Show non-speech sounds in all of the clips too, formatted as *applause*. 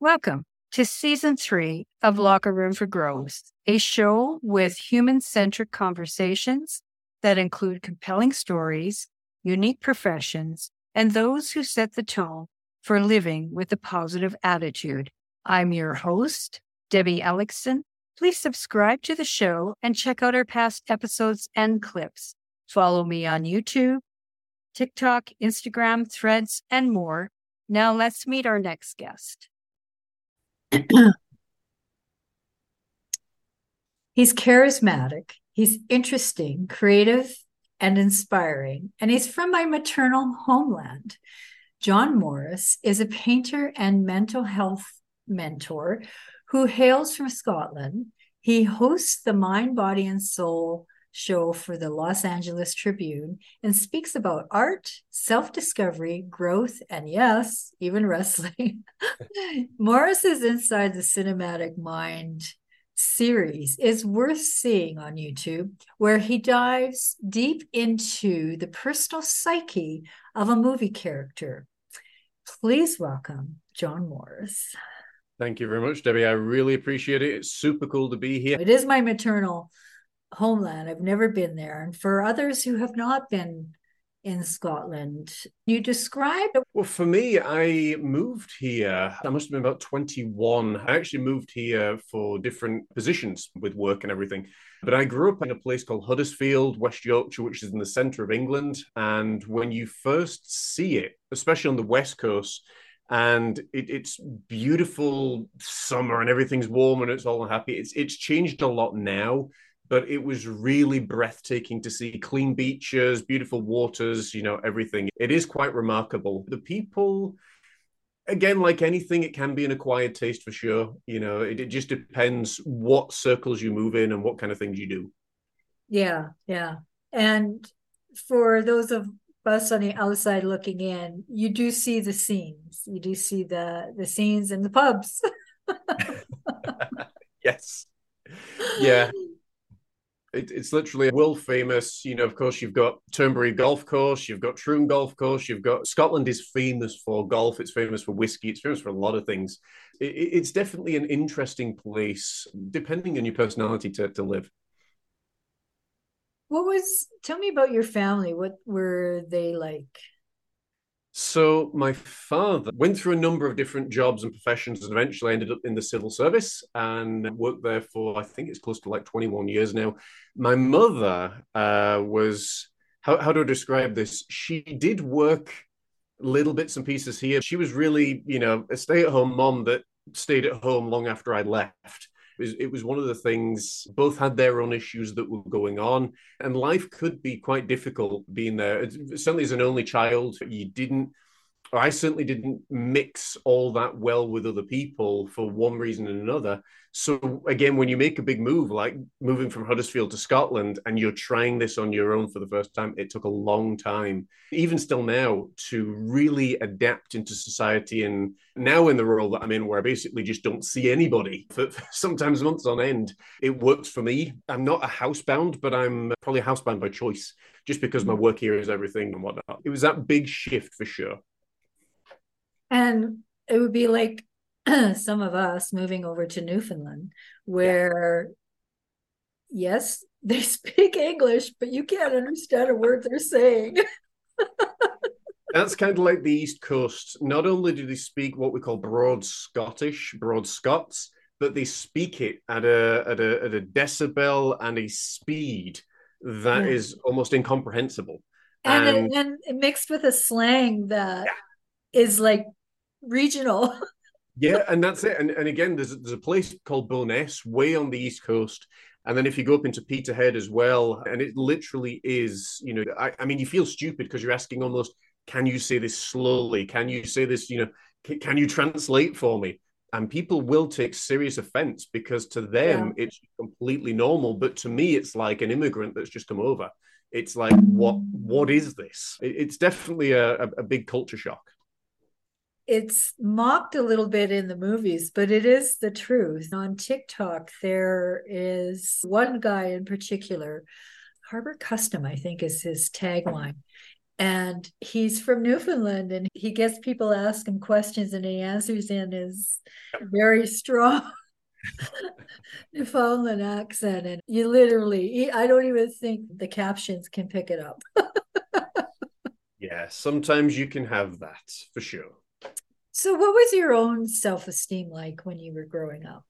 Welcome to season three of Locker Room for Growth, a show with human centric conversations that include compelling stories, unique professions, and those who set the tone for living with a positive attitude. I'm your host, Debbie Elicksen. Please subscribe to the show and check out our past episodes and clips. Follow me on YouTube, TikTok, Instagram, threads, and more. Now let's meet our next guest. *clears throat* he's charismatic, he's interesting, creative, and inspiring, and he's from my maternal homeland. John Morris is a painter and mental health mentor who hails from Scotland. He hosts the Mind, Body, and Soul show for the Los Angeles Tribune and speaks about art, self discovery, growth, and yes, even wrestling. *laughs* Morris's Inside the Cinematic Mind series is worth seeing on YouTube, where he dives deep into the personal psyche of a movie character. Please welcome John Morris. Thank you very much, Debbie. I really appreciate it. It's super cool to be here. It is my maternal homeland. I've never been there. And for others who have not been in Scotland, you describe Well, for me, I moved here. I must have been about 21. I actually moved here for different positions with work and everything. But I grew up in a place called Huddersfield, West Yorkshire, which is in the center of England. And when you first see it, especially on the West Coast, and it, it's beautiful summer and everything's warm and it's all happy. It's it's changed a lot now but it was really breathtaking to see clean beaches, beautiful waters, you know, everything. It is quite remarkable. The people, again, like anything, it can be an acquired taste for sure. You know, it, it just depends what circles you move in and what kind of things you do. Yeah, yeah. And for those of us on the outside looking in, you do see the scenes. You do see the the scenes in the pubs. *laughs* *laughs* yes. Yeah it, it's literally a world famous. You know, of course, you've got Turnberry Golf Course, you've got Troon Golf Course, you've got Scotland is famous for golf. It's famous for whiskey. It's famous for a lot of things. It, it's definitely an interesting place, depending on your personality, to, to live. What was? Tell me about your family. What were they like? So my father went through a number of different jobs and professions and eventually ended up in the civil service and worked there for I think it's close to like 21 years now. My mother uh, was how, how do I describe this? She did work little bits and pieces here. She was really, you know, a stay-at-home mom that stayed at home long after I left. It was, it was one of the things, both had their own issues that were going on, and life could be quite difficult being there. Certainly, as an only child, you didn't I certainly didn't mix all that well with other people for one reason and another. So again, when you make a big move like moving from Huddersfield to Scotland and you're trying this on your own for the first time, it took a long time, even still now, to really adapt into society. And now in the role that I'm in, where I basically just don't see anybody for, *laughs* sometimes months on end, it works for me. I'm not a housebound, but I'm probably housebound by choice, just because my mm. work here is everything and whatnot. It was that big shift for sure. And it would be like *clears throat* some of us moving over to Newfoundland, where, yeah. yes, *laughs* they speak English, but you can't understand a word they're saying. *laughs* That's kind of like the East Coast. Not only do they speak what we call Broad Scottish, Broad Scots, but they speak it at a at a, at a decibel and a speed that yeah. is almost incomprehensible. And, and, and mixed with a slang that yeah. is like regional. *laughs* yeah, and that's it. And, and again, there's there's a place called Bo'ness way on the east coast. And then if you go up into Peterhead as well, and it literally is, you know, I, I mean, you feel stupid because you're asking almost, can you say this slowly? Can you say this, you know, can, can you translate for me? And people will take serious offense because to them yeah. it's completely normal. But to me, it's like an immigrant that's just come over. It's like, what what is this? It, it's definitely a, a, a big culture shock it's mocked a little bit in the movies, but it is the truth. On TikTok, there is one guy in particular, Harbor Custom, I think is his tagline. and he's from Newfoundland and he gets people ask him questions and he answers in his very strong *laughs* Newfoundland accent. And you literally, I don't even think the captions can pick it up. *laughs* yeah, sometimes you can have that for sure. So, what was your own self esteem like when you were growing up?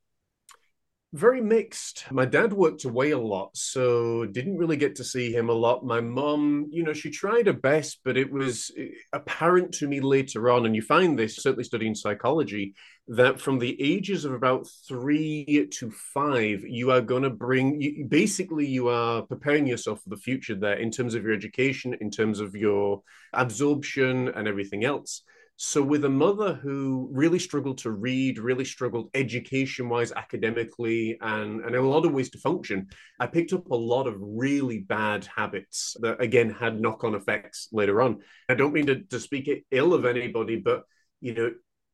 Very mixed. My dad worked away a lot, so didn't really get to see him a lot. My mom, you know, she tried her best, but it was eh, apparent to me later on, and you find this certainly studying psychology, that from the ages of about three to five, you are going to bring, you, basically, you are preparing yourself for the future there in terms of your education, in terms of your absorption, and everything else. So, with a mother who really struggled to read, really struggled education wise, academically, and, and in a lot of ways to function, I picked up a lot of really bad habits that, again, had knock on effects later on. I don't mean to, to speak ill of anybody, but, you know,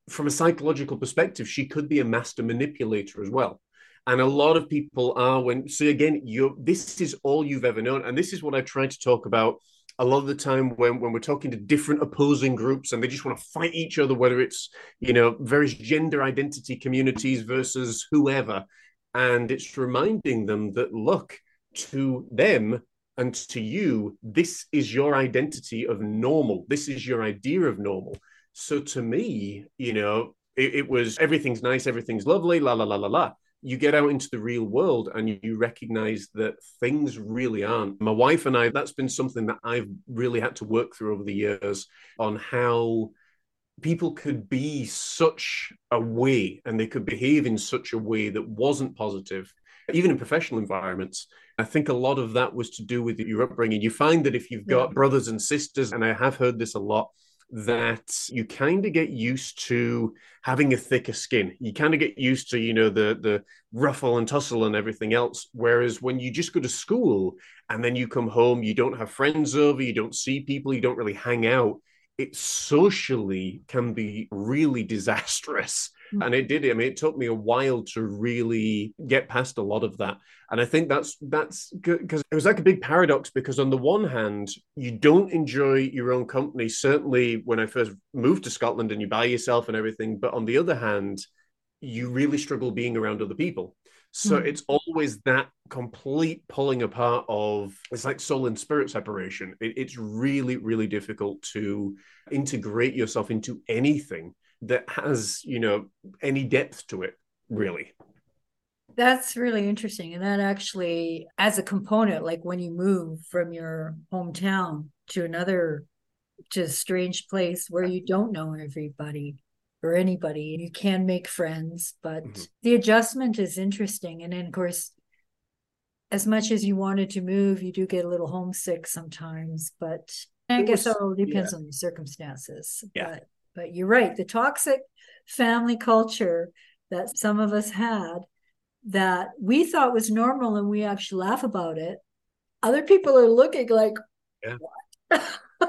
from a psychological perspective, she could be a master manipulator as well. And a lot of people are when so again, you this is all you've ever known. And this is what I try to talk about a lot of the time when, when we're talking to different opposing groups and they just want to fight each other, whether it's, you know, various gender identity communities versus whoever. And it's reminding them that, look, to them and to you, this is your identity of normal. This is your idea of normal. So to me, you know, it, it was everything's nice, everything's lovely, la, la, la, la, la you get out into the real world and you recognize that things really aren't. My wife and I, that's been something that I've really had to work through over the years on how people could be such a way and they could behave in such a way that wasn't positive, even in professional environments. I think a lot of that was to do with your upbringing. You find that if you've got yeah. brothers and sisters, and I have heard this a lot, that you kind of get used to having a thicker skin. You kind of get used to, you know, the the ruffle and tussle and everything else. Whereas when you just go to school and then you come home, you don't have friends over, you don't see people, you don't really hang out. It socially can be really disastrous and it did. I mean, it took me a while to really get past a lot of that. And I think that's that's good because it was like a big paradox. Because on the one hand, you don't enjoy your own company. Certainly, when I first moved to Scotland, and you buy yourself and everything. But on the other hand, you really struggle being around other people. So mm. it's always that complete pulling apart of it's like soul and spirit separation. It, it's really, really difficult to integrate yourself into anything that has you know any depth to it really that's really interesting and that actually as a component like when you move from your hometown to another to a strange place where you don't know everybody or anybody and you can make friends but mm-hmm. the adjustment is interesting and then of course as much as you wanted to move you do get a little homesick sometimes but i it guess was, it all depends yeah. on the circumstances yeah. but but you're right. The toxic family culture that some of us had that we thought was normal and we actually laugh about it. Other people are looking like, yeah. *laughs*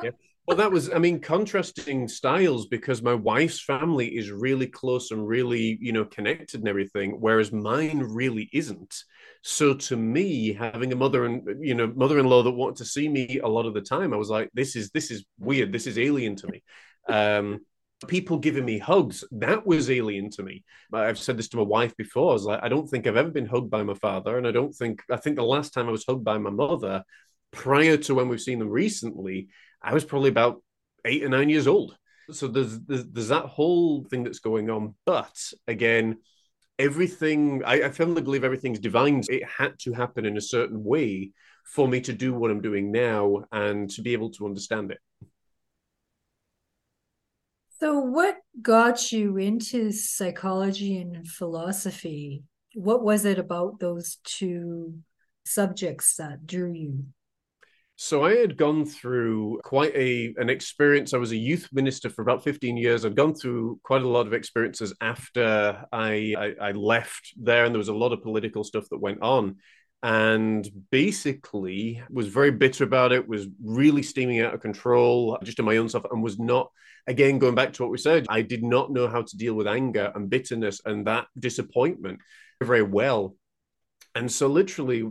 yeah. Well, that was, I mean, contrasting styles because my wife's family is really close and really, you know, connected and everything, whereas mine really isn't. So to me, having a mother and, you know, mother in law that wanted to see me a lot of the time, I was like, this is, this is weird. This is alien to me. Um, people giving me hugs that was alien to me. I've said this to my wife before i was like i don't think i've ever been hugged by my father and i don't think i think the last time i was hugged by my mother prior to when we've seen them recently i was probably about eight or nine years old. So there's there's, there's that whole thing that's going on. But again everything I, I firmly believe everything's divine. It had to happen in a certain way for me to do what i'm doing now and to be able to understand it so, what got you into psychology and philosophy? What was it about those two subjects that drew you? So I had gone through quite a an experience. I was a youth minister for about 15 years. I'd gone through quite a lot of experiences after I, I, I left there, and there was a lot of political stuff that went on. And basically was very bitter about it, was really steaming out of control, just in my own stuff, and was not again, going back to what we said, I did not know how to deal with anger and bitterness and that disappointment very well. And so, literally,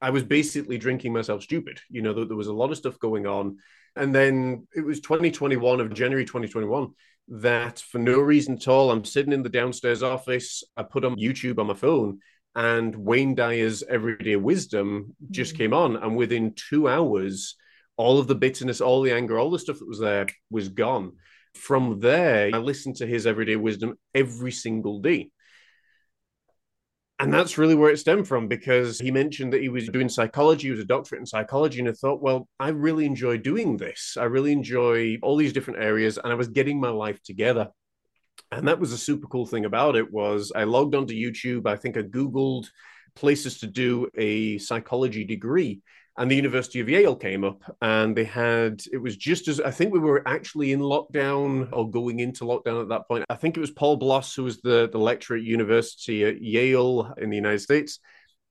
I was basically drinking myself stupid. You know, there was a lot of stuff going on. And then it was 2021 of January 2021 that for no reason at all, I'm sitting in the downstairs office. I put on YouTube on my phone and Wayne Dyer's Everyday Wisdom just mm-hmm. came on. And within two hours, all of the bitterness, all the anger, all the stuff that was there was gone. From there, I listened to his Everyday Wisdom every single day. And that's really where it stemmed from because he mentioned that he was doing psychology, he was a doctorate in psychology. And I thought, well, I really enjoy doing this. I really enjoy all these different areas. And I was getting my life together. And that was a super cool thing about it was I logged onto YouTube. I think I Googled places to do a psychology degree and the University of Yale came up and they had it was just as I think we were actually in lockdown or going into lockdown at that point. I think it was Paul Bloom who was the, the lecturer at university at Yale in the United States.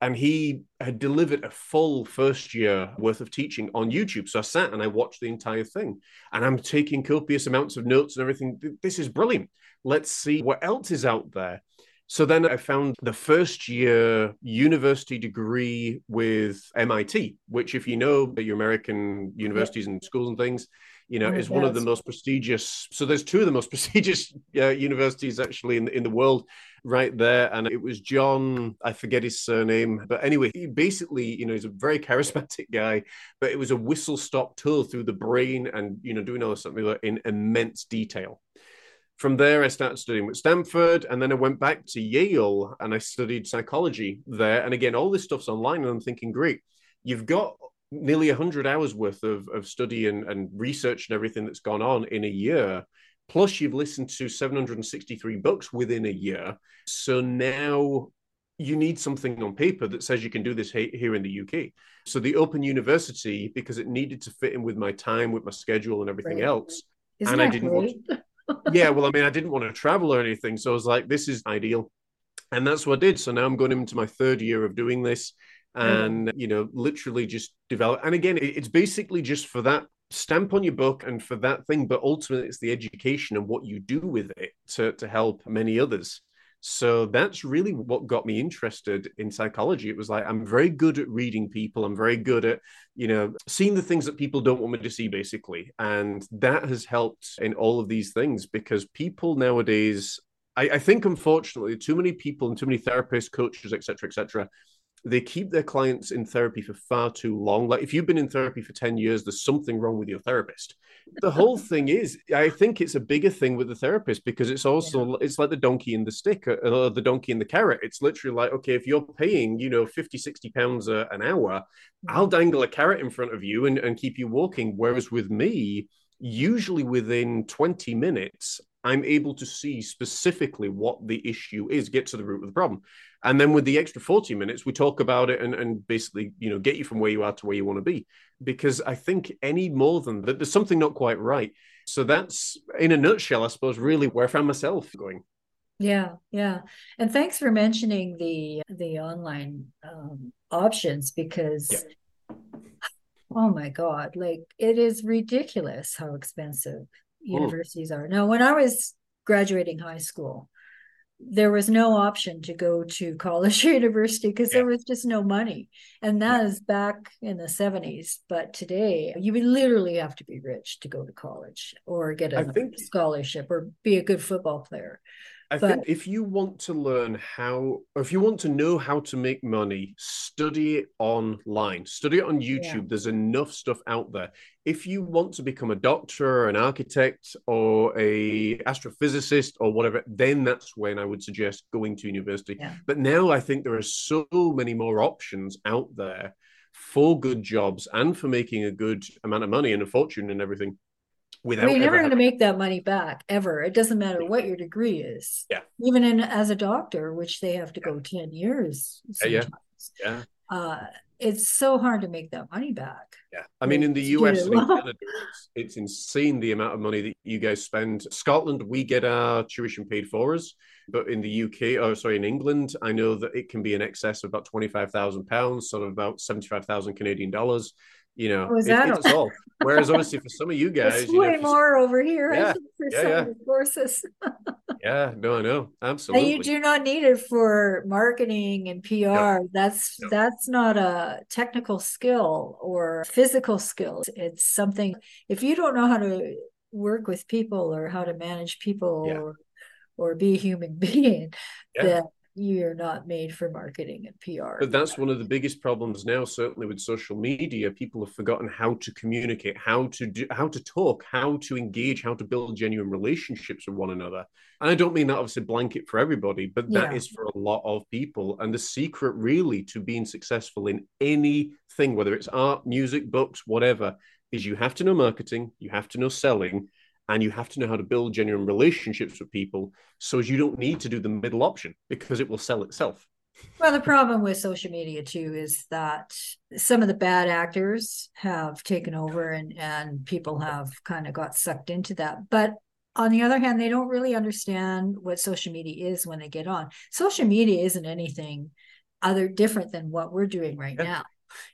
And he had delivered a full first year worth of teaching on YouTube. So I sat and I watched the entire thing. And I'm taking copious amounts of notes and everything. This is brilliant. Let's see what else is out there. So then I found the first year university degree with MIT, which, if you know your American universities and schools and things, you know, is one of the most prestigious. So there's two of the most *laughs* prestigious uh, universities actually in, in the world right there. And it was John, I forget his surname, but anyway, he basically, you know, he's a very *laughs* charismatic guy, but it was a whistle stop tour through the brain and, you know, doing all this something in immense detail from there, I started studying with Stanford, and then I went back to Yale and I studied psychology there. And again, all this stuff's online, and I'm thinking, great, you've got nearly 100 hours worth of, of study and, and research and everything that's gone on in a year. Plus, you've listened to 763 books within a year. So now you need something on paper that says you can do this here in the UK. So the Open University, because it needed to fit in with my time, with my schedule, and everything right. else. Isn't and I didn't great? want *laughs* yeah, well, I mean, I didn't want to travel or anything, so I was like, this is ideal, and that's what I did. So now I'm going into my third year of doing this, and mm-hmm. you know, literally just develop. And again, it's basically just for that stamp on your book and for that thing, but ultimately, it's the education and what you do with it to to help many others. So that's really what got me interested in psychology. It was like I'm very good at reading people. I'm very good at, you know, seeing the things that people don't want me to see, basically. And that has helped in all of these things because people nowadays, I, I think, unfortunately, too many people and too many therapists, coaches, etc., etc., they keep their clients in therapy for far too long. Like if you've been in therapy for 10 years, there's something wrong with your therapist. The whole *laughs* thing is, I think it's a bigger thing with the therapist because it's also, yeah. it's like the donkey and the stick or uh, uh, the donkey and the carrot. It's literally like, okay, if you're paying, you know, 50, 60 pounds a, an hour, I'll dangle a carrot in front of you and, and keep you walking. Whereas with me, usually within 20 minutes, I'm able to see specifically what the issue is, get to the root of the problem. And then with the extra 40 minutes, we talk about it and, and basically, you know, get you from where you are to where you want to be. Because I think any more than that, there's something not quite right. So that's in a nutshell, I suppose, really where I found myself going. Yeah, yeah, and thanks for mentioning the the online um, options because, yeah. oh my god, like it is ridiculous how expensive universities are. Now, when I was graduating high school, there was no option to go to college *laughs* or university because yeah. there was just no money. And that yeah. is back in the 70s. But today, you would literally have to be rich to go to college or get a think, scholarship or be a good football player. I but, think if you want to learn how, or if you want to know how to make money, study it online, study it on YouTube. Yeah. There's enough stuff out there. If you want to become a doctor, an architect, or a astrophysicist, or whatever, then that's when I would suggest going to university. Yeah. But now I think there are so many more options out there for good jobs and for making a good amount of money and a fortune and everything without you're never going to make that money back ever. It doesn't matter what your degree is. Yeah. Even in as a doctor which they have to go 10 years sometimes. yeah. yeah. Uh, it's so hard to make that money back. Yeah. I mean in the us and in canada it's, it's insane the amount of money that you guys spend. Scotland we get our tuition paid for us but in the uk oh sorry in england i know that it can be in excess of about 25000 pounds sort of about 75000 canadian dollars you know, oh, it, it's all. Whereas obviously for some of you *laughs* guys, it's you way know, more over here. Yeah, for yeah, yeah. courses. *laughs* Yeah, no, I know. Absolutely. And you do not need it for marketing and PR. No. That's no. that's not a technical skill or physical skill. It's something if you don't know how to work with people or how to manage people yeah. or or be a human *laughs* being, yeah. You're not made for marketing and PR. But that's one of the biggest problems now, certainly with social media. People have forgotten how to communicate, how to do, how to talk, how to engage, how to build genuine relationships with one another. And I don't mean that obviously blanket for everybody, but that yeah. is for a lot of people. And the secret really to being successful in anything, whether it's art, music, books, whatever, is you have to know marketing, you have to know selling, and you have to know how to build genuine relationships with people so you don't need to do the middle option because it will sell itself. Well the problem with social media too is that some of the bad actors have taken over and and people have kind of got sucked into that. But on the other hand they don't really understand what social media is when they get on. Social media isn't anything other different than what we're doing right yeah. now.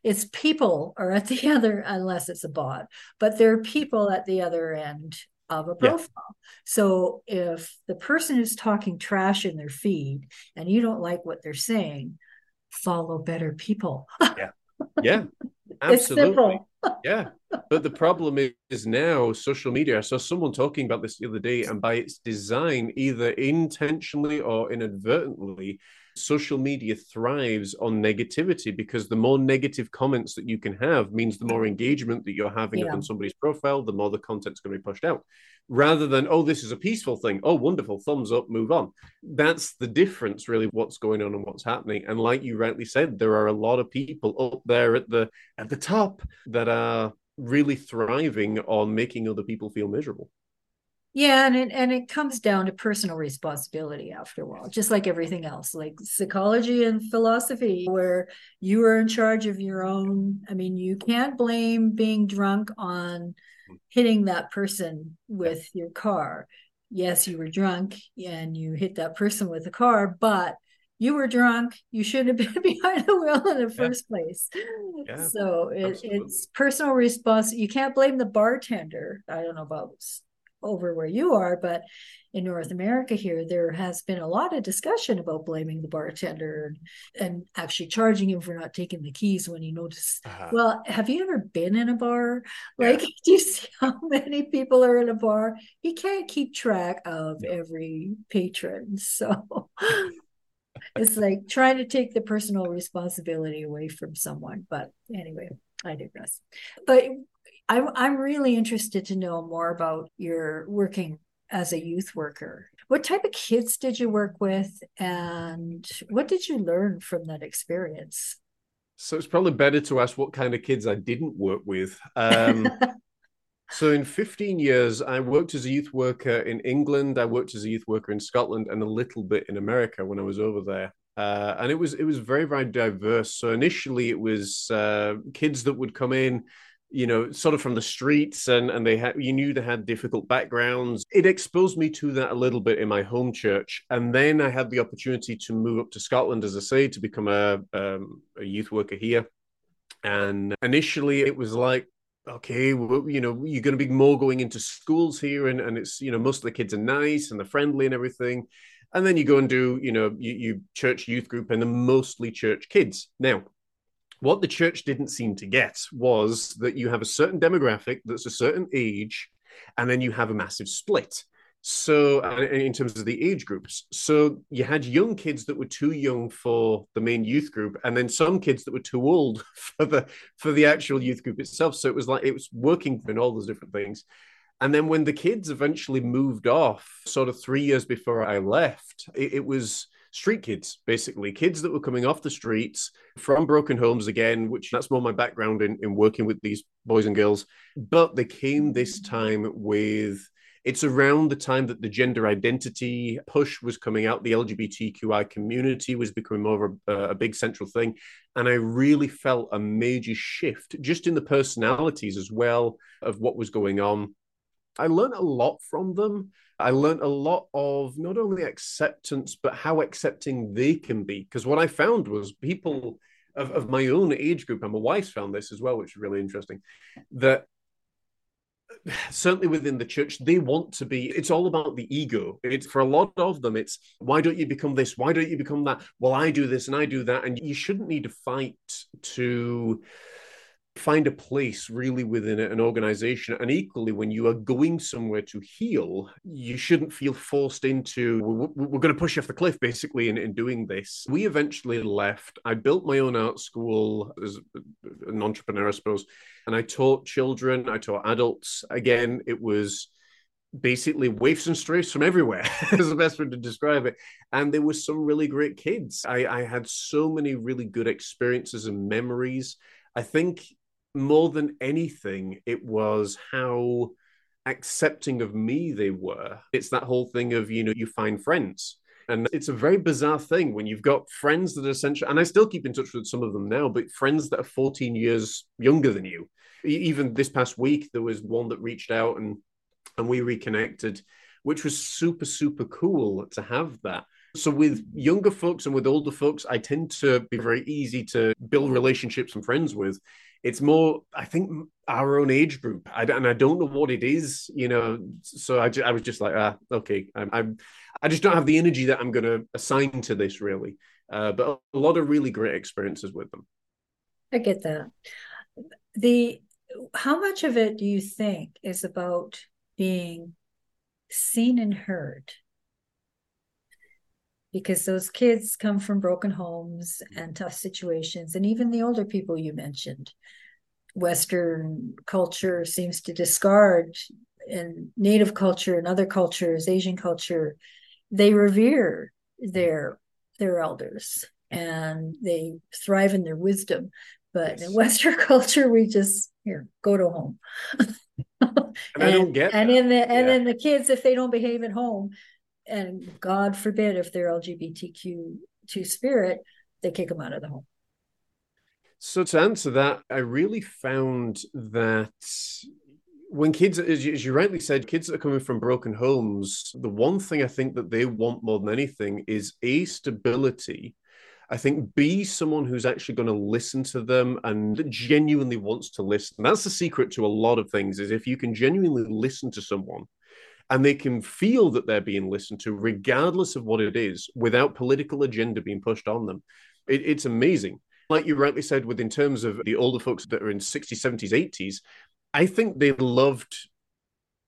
It's people are at the *laughs* other unless it's a bot but there are people at the other end of a profile. Yeah. So if the person is talking trash in their feed and you don't like what they're saying, follow better people. yeah. Yeah. *laughs* Absolutely. yeah. But the problem is now social media. I saw someone talking about this the other day, and by its design, either intentionally or inadvertently, social media thrives on negativity because the more negative comments that you can have means the more engagement that you're having yeah. on somebody's profile, the more the content's going to be pushed out. Rather than, oh, this is a peaceful thing. Oh, wonderful. Thumbs up, move on. That's the difference, really, what's going on and what's happening. And like you rightly said, there are a lot of people up there at the at the top that are really thriving on making other people feel miserable. Yeah, and it, and it comes down to personal responsibility after a while, just like everything else, like psychology and philosophy, where you are in charge of your own. I mean, you can't blame being drunk on hitting that person with your car. Yes, you were drunk and you hit that person with a car, but you were drunk. You shouldn't have *laughs* been behind the wheel in the first yeah. place. Yeah, so it, it's personal response. You can't blame the bartender. I don't know about over where you are, but in North America here, there has been a lot of discussion about blaming the bartender and, and actually charging him for not taking the keys when you notice. Uh-huh. Well, have you ever been in a bar? Like, *laughs* yeah. do you see how many people are in a bar? You can't keep track of every patron. So *laughs* it's like trying to take the personal responsibility away from someone. But anyway, I digress. But I'm I'm really interested to know more about your working as a youth worker. What type of kids did you work with, and what did you learn from that experience? So it's probably better to ask what kind of kids I didn't work with. Um, *laughs* so in 15 years, I worked as a youth worker in England. I worked as a youth worker in Scotland, and a little bit in America when I was over there. Uh, and it was it was very very diverse. So initially, it was uh, kids that would come in you know, sort of from the streets, and and they had you knew they had difficult backgrounds. It exposed me to that a little bit in my home church, and then I had the opportunity to move up to Scotland, as I say, to become a um, a youth worker here. And initially, it was like okay, well, you know, you're going to be more going into schools here, and, and it's, you know, most of the kids are nice and they're friendly and everything. And then you go and do, you know, you, you church youth group and they're mostly church kids. Now, what the church didn't seem to get was that you have a certain demographic that's a certain age, and then you have a massive split. So, in terms of the age groups, so you had young kids that were too young for the main youth group, and then some kids that were too old *laughs* for the for the actual youth group itself. So it was like it was working in all those different things. And then when the kids eventually moved off, sort of three years before I left, it, it was street kids, basically kids that were coming off the streets from broken homes again, which that's more my background in, in working with these boys and girls. But they came this time with it's around the time that the gender identity push was coming out. The LGBTQI community was becoming more of a, a, big central thing. And I really felt a major shift just in the personalities as well of what was going on. I learned a lot from them. I learned a lot of not only acceptance, but how accepting they can be. Because what I found was people of, of my own age group, and my wife's found this as well, which is really interesting, that certainly within the church they want to be it's all about the ego. It's for a lot of them it's why don't you become this? Why don't you become that? Well i do this and i do that. And you shouldn't need to fight to find a place really within an organization and equally when you are going somewhere to heal you shouldn't feel forced into we're, going to push you off the cliff basically in, in doing this. We eventually left. I built my own art school as an entrepreneur i suppose and i taught children i taught adults. Again it was basically waifs and strays from everywhere *laughs* is the best way to describe it. And there were some really great kids. I, I had so many really good experiences and memories. I think more than anything, it was how accepting of me they were. It's that whole thing of, you know, you find friends. And it's a very bizarre thing when you've got friends that are essentially, and I still keep in touch with some of them now, but friends that are 14 years younger than you. Even this past week, there was one that reached out and and we reconnected, which was super, super cool to have that. So with younger folks and with older folks, I tend to be very easy to build relationships and friends with it's more i think our own age group. I, and i don't know what it is you know so i, just, I was just like ah okay I'm, I'm i just don't have the energy that i'm going to assign to this really. Uh, but a lot of really great experiences with them. I get that. The how much of it do you think is about being seen and heard because those kids come from broken homes and tough situations and even the older people you mentioned western culture seems to discard and native culture and other cultures asian culture they revere their their elders and they thrive in their wisdom but yes. in western *laughs* culture we just here go to home and, and, I don't *laughs* get and in the and yeah. then the kids if they don't behave at home and God forbid if they're LGBTQ two spirit, they kick them out of the home. So to answer that, I really found that when kids, as you, as you, rightly said, kids that are coming from broken homes, the one thing I think that they want more than anything is a stability. I think B, someone who's actually going to listen to them and genuinely wants to listen. That's the secret to a lot of things is if you can genuinely listen to someone and they can feel that they're being listened to regardless of what it is without political agenda being pushed on them. It, it's amazing. Like you rightly said within terms of the older folks that are in 60s 70s 80s i think they loved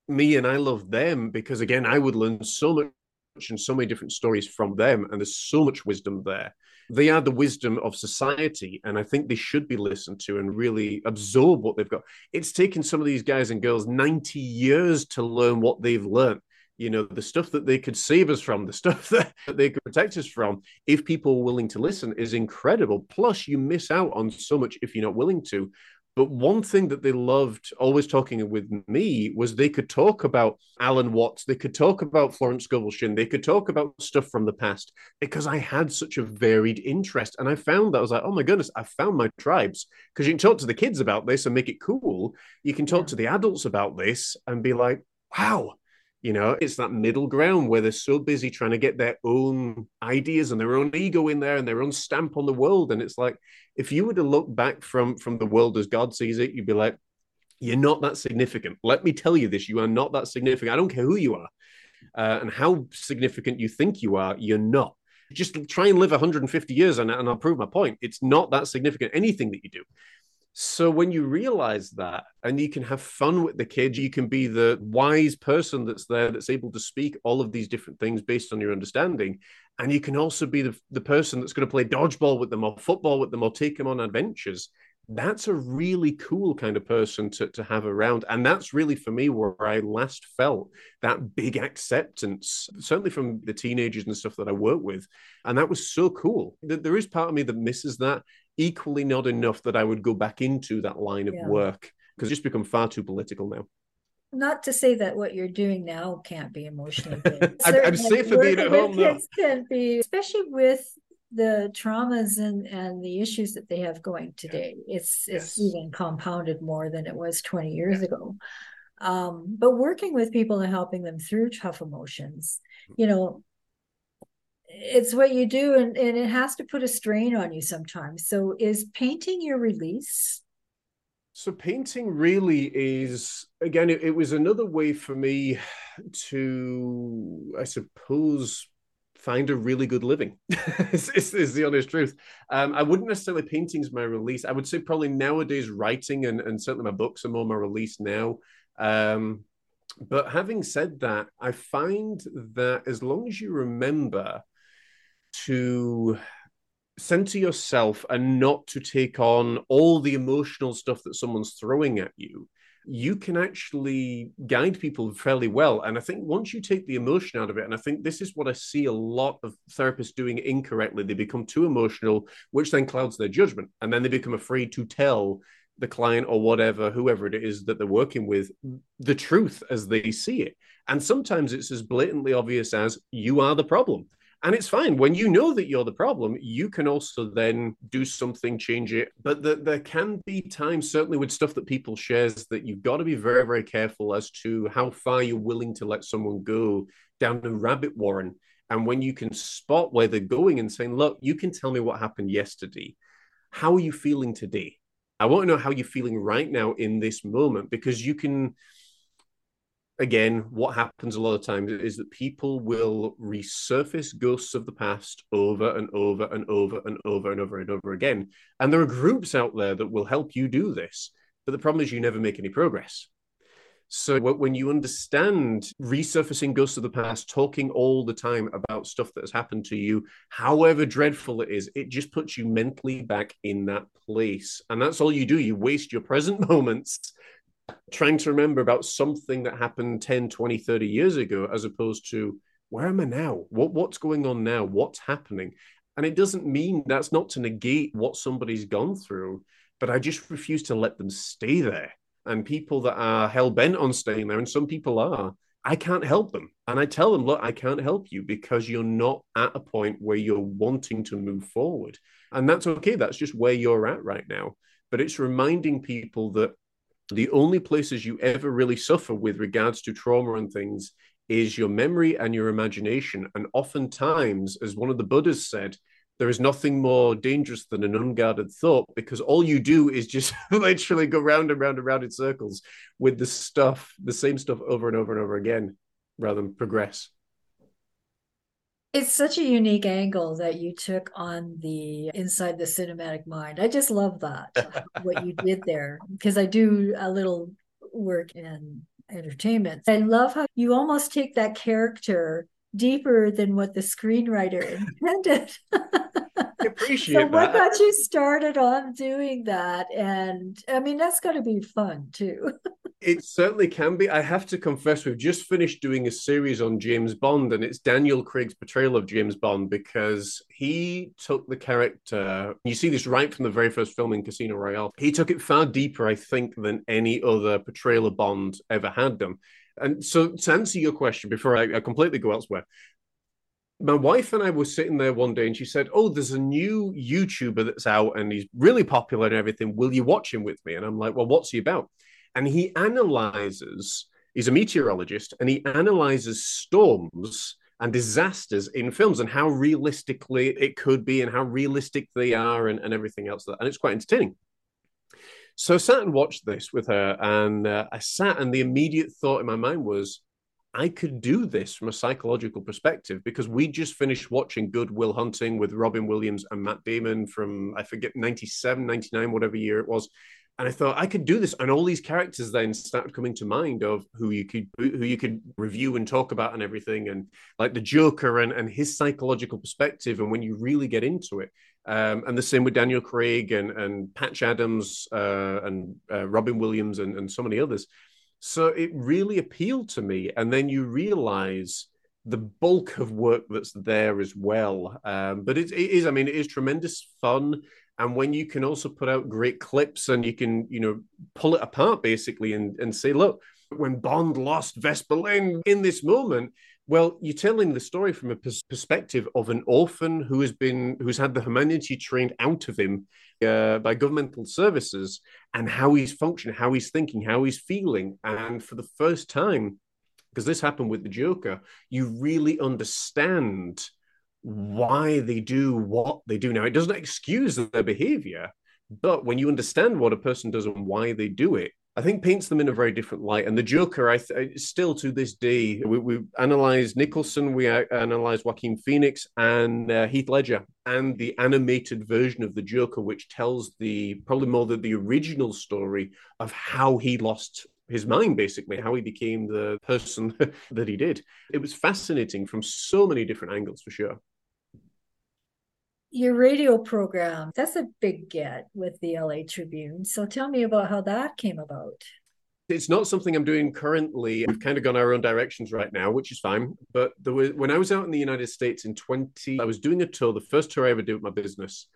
me and i loved them because again i would learn so much and so many different stories from them and there's so much wisdom there they are the wisdom of society and i think they should be listened to and really absorb what they've got. It's taken some of these guys and girls 90 years to learn what they've learned. You know the stuff that they could save us from *laughs* the stuff that they could protect us from if people are willing to listen is incredible. Plus you miss out on so much if you're not willing to but one thing that they loved always talking with me was they could talk about Alan Watts, they could talk about Florence Scovel Shinn, they could talk about stuff from the past because I had such a varied interest. And I found that I was like, oh my goodness, I found my tribes. Because you can talk to the kids about this and make it cool. You can talk to the adults about this and be like, wow, you know, it's that middle ground where they're so busy trying to get their own ideas and their own ego in there and their own stamp on the world. And it's like, if you were to look back from from the world as God sees it, you'd be like, you're not that significant. Let me tell you this: you are not that significant. I don't care who you are uh, and how significant you think you are. You're not. Just try and live 150 years, and, and I'll prove my point. It's not that significant. Anything that you do. So when you realize that and you can have fun with the kids, you can be the wise person that's there that's able to speak all of these different things based on your understanding. And you can also be the, the person that's going to play dodgeball with them or football with them or take them on adventures. That's a really cool kind of person to, to have around. And that's really for me where I last felt that big acceptance, certainly from the teenagers and stuff that I work with. And that was so cool. There is part of me that misses that equally not enough that I would go back into that line of yeah. work because it's just become far too political now. Not to say that what you're doing now can't be emotional. *laughs* I'm, I'm safer being at home though. *laughs* Can be, especially with the traumas and and the issues that they have going today. It's it's yes. even compounded more than it was 20 years yeah. ago. Um, but working with people and helping them through tough emotions, you know, it's what you do and, and it has to put a strain on you sometimes so is painting your release So painting really is again. It, it was another way for me to, I suppose, find a really good living. *laughs* is, is, the honest truth. Um, I wouldn't necessarily painting's my release. I would say probably nowadays writing and, and certainly my books are more my release now. Um, but having said that, I find that as long as you remember to center yourself and not to take on all the emotional stuff that someone's throwing at you you can actually guide people fairly well. And i think once you take the emotion out of it and i think this is what i see a lot of therapists doing incorrectly they become too emotional which then clouds their judgment. And then they become afraid to tell the client or whatever whoever it is that they're working with the truth as they see it. And sometimes it's as blatantly obvious as you are the problem and it's fine. When you know that you're the problem you can also then do something change it. But the, there can be times certainly with stuff that people shares that you've got to be very very careful as to how far you're willing to let someone go down a rabbit warren. And when you can spot where they're going and saying look you can tell me what happened yesterday. How are you feeling today? I want to know how you're feeling right now in this moment because you can again, what happens a lot of times is that people will resurface ghosts of the past over and over and over and over and over and over again. And there are groups out there that will help you do this. But the problem is you never make any progress. So when you understand resurfacing ghosts of the past, talking all the time about stuff that has happened to you, however dreadful it is, it just puts you mentally back in that place. And that's all you do. You waste your present *laughs* moments trying to remember about something that happened 10, 20, 30 years ago, as opposed to where am I now? What, what's going on now? What's happening? And it doesn't mean that's not to negate what somebody's gone through, but I just refuse to let them stay there. And people that are hell bent on staying there, and some people are, I can't help them. And I tell them, look, I can't help you because you're not at a point where you're wanting to move forward. And that's okay. That's just where you're at right now. But it's reminding people that the only places you ever really suffer with regards to trauma and things is your memory and your imagination. And oftentimes, as one of the Buddhas said, there is nothing more dangerous than an unguarded thought because all you do is just *laughs* literally go round and round and round in circles with the stuff, the same stuff over and over and over again, rather than progress it's such a unique angle that you took on the inside the cinematic mind. I just love that *laughs* what you did there because I do a little work in entertainment. I love how you almost take that character deeper than what the screenwriter *laughs* intended. I appreciate so what got you started on doing that? And I mean, that's got to be fun too. *laughs* it certainly can be. I have to confess, we've just finished doing a series on James Bond, and it's Daniel Craig's portrayal of James Bond because he took the character. You see this right from the very first film in Casino Royale. He took it far deeper, I think, than any other portrayal of Bond ever had done. And so, to answer your question, before I, I completely go elsewhere, my wife and I were sitting there one day and she said, Oh, there's a new YouTuber that's out and he's really popular and everything. Will you watch him with me? And I'm like, Well, what's he about? And he analyzes, he's a meteorologist, and he analyzes storms and disasters in films and how realistically it could be and how realistic they are and, and everything else. And it's quite entertaining. So I sat and watched this with her, and uh, I sat, and the immediate thought in my mind was, I could do this from a psychological perspective because we just finished watching Good Will Hunting with Robin Williams and Matt Damon from, I forget, 97, 99, whatever year it was. And I thought I could do this, and all these characters then started coming to mind of who you could who you could review and talk about and everything, and like the Joker and and his psychological perspective. And when you really get into it, um, and the same with Daniel Craig and and Patch Adams uh, and uh, Robin Williams and and so many others, so it really appealed to me. And then you realize the bulk of work that's there as well. Um, but it, it is, I mean, it is tremendous fun. And when you can also put out great clips and you can, you know, pull it apart basically and, and say, look, when Bond lost Vesper in this moment, well, you're telling the story from a pers- perspective of an orphan who has been who's had the humanity trained out of him uh, by governmental services, and how he's functioning, how he's thinking, how he's feeling, and for the first time, because this happened with the Joker, you really understand why they do what they do. Now, it doesn't excuse their behavior, But when you understand what a person does and why they do it, I think paints them in a very different light. And the Joker, I th- still to this day, we, we analyzed Nicholson, we analyzed Joaquin Phoenix and uh, Heath Ledger, and the animated version of the Joker, which tells the probably more than the original story of how he lost his mind, basically, how he became the person *laughs* that he did. It was fascinating from so many different angles, for sure your radio program, that's a big get with the LA Tribune. So tell me about how that came about. It's not something I'm doing currently. We've kind of gone our own directions right now, which is fine. But there was, when I was out in the United States in 20, I was doing a tour, the first tour I ever did with my business.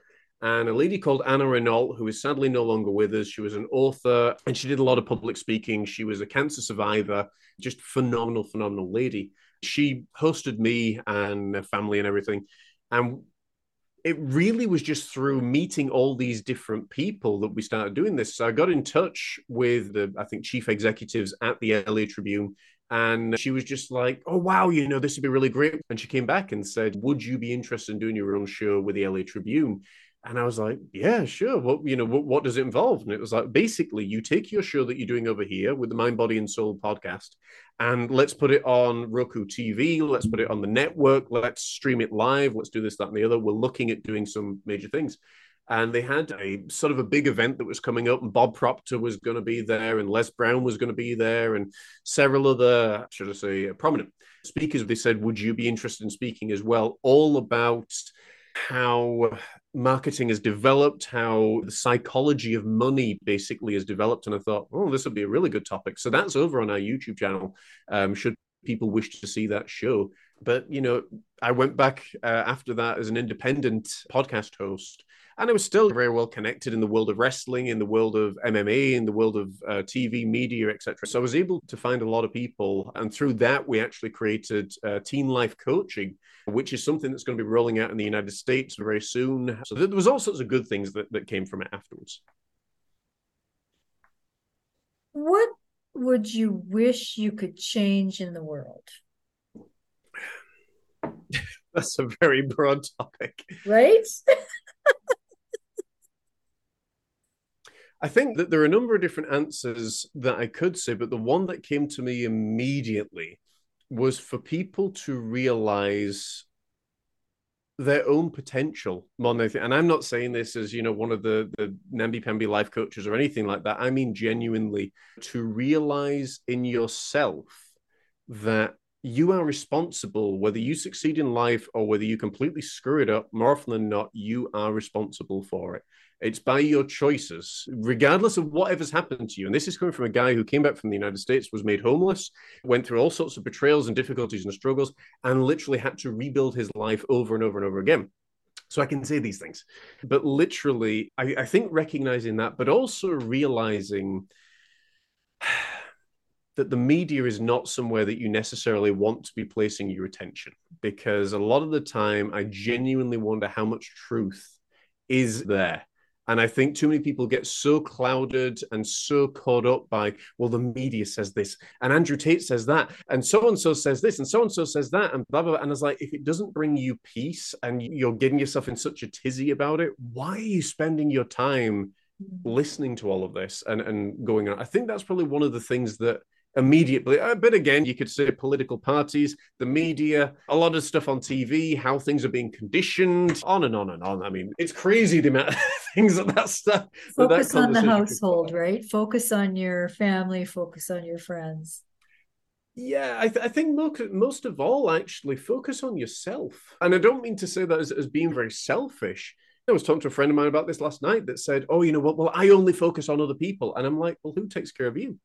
And a lady called Anna Renault, who is sadly no longer with us, she was an author and she did a lot of public speaking. She was a cancer survivor, just phenomenal, phenomenal lady. She hosted me and family and everything. And it really was just through meeting all these different people that we started doing this. So I got in touch with the, I think, chief executives at the LA Tribune. And she was just like, oh, wow, you know, this would be really great. And she came back and said, would you be interested in doing your own show with the LA Tribune? And I was like, yeah, sure. What you know, what, what does it involve? And it was like basically you take your show that you're doing over here with the Mind, Body, and Soul podcast, and let's put it on Roku TV, let's put it on the network, let's stream it live, let's do this, that, and the other. We're looking at doing some major things. And they had a sort of a big event that was coming up, and Bob Proctor was going to be there, and Les Brown was going to be there, and several other, should I say, uh, prominent speakers. They said, Would you be interested in speaking as well? All about how marketing has developed, how the psychology of money basically has developed. And I thought, oh, this would be a really good topic. So that's over on our YouTube channel. Um, should people wish to see that show. But, you know, I went back uh, after that as an independent podcast host and I was still very well connected in the world of wrestling, in the world of MMA, in the world of uh, TV, media, etc. So I was able to find a lot of people, and through that we actually created uh, Teen Life Coaching, which is something that's going to be rolling out in the United States very soon. So there was all sorts of good things that, that came from it afterwards. What would you wish you could change in the world? *laughs* That's a very broad topic. Right? *laughs* I think that there are a number of different answers that I could say, but the one that came to me immediately was for people to realize their own potential more than. And I'm not saying this as, you know, one of the, the Namby Pamby life coaches or anything like that. I mean, genuinely to realize in yourself that you are responsible, whether you succeed in life or whether you completely screw it up, more often than not, you are responsible for it. It's by your choices, regardless of whatever's happened to you. And this is coming from a guy who came back from the United States, was made homeless, went through all sorts of betrayals and difficulties and struggles, and literally had to rebuild his life over and over and over again. So I can say these things. But literally, I, I think recognizing that, but also realizing *sighs* that the media is not somewhere that you necessarily want to be placing your attention because a lot of the time I genuinely wonder how much truth is there and I think too many people get so clouded and so caught up by, well, the media says this, and Andrew Tate says that, and so and so says this, and so and so says that, and blah, blah, blah. And it's like, if it doesn't bring you peace and you're getting yourself in such a tizzy about it, why are you spending your time mm. listening to all of this and, and going on? I think that's probably one of the things that immediately. Uh, but again, you could say political parties, the media, a lot of stuff on TV, how things are being conditioned, on and on and on. I mean, it's crazy the amount *laughs* of things that that stuff. Focus that on the household, right? Focus on your family. Focus on your friends. Yeah, I, th- I, think most, most of all, actually, focus on yourself. And I don't mean to say that as, as being very selfish. I was talking to a friend of mine about this last night that said, Oh, you know what? Well, I only focus on other people. And I'm like, Well, who takes care of you?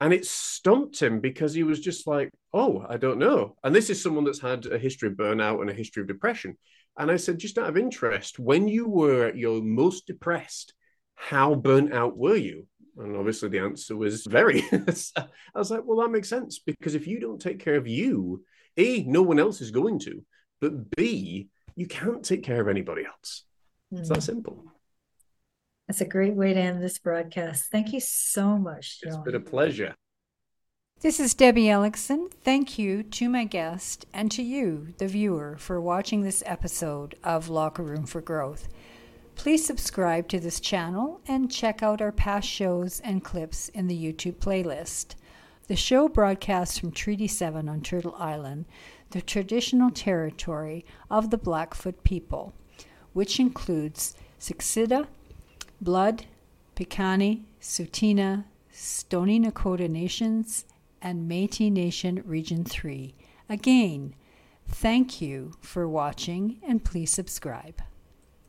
And it stumped him because he was just like, oh, I don't know. And this is someone that's had a history of burnout and a history of depression. And I said, just out of interest, when you were at your most depressed, how burnt out were you? And obviously the answer was very. *laughs* I was like, well, that makes sense because if you don't take care of you, A, no one else is going to, but B, you can't take care of anybody else. Mm. It's that hmm. simple. That's a great way to end this broadcast. Thank you so much, John. It's been a pleasure. This is Debbie Elicksen. Thank you to my guest and to you, the viewer, for watching this episode of Locker Room for Growth. Please subscribe to this channel and check out our past shows and clips in the YouTube playlist. The show broadcasts from Treaty 7 on Turtle Island, the traditional territory of the Blackfoot people, which includes Siksika, Blood, Piikani, Tsuut'ina, Stoney Nakoda Nations, and Metis Nation Region 3. Again, thank you for watching and please subscribe.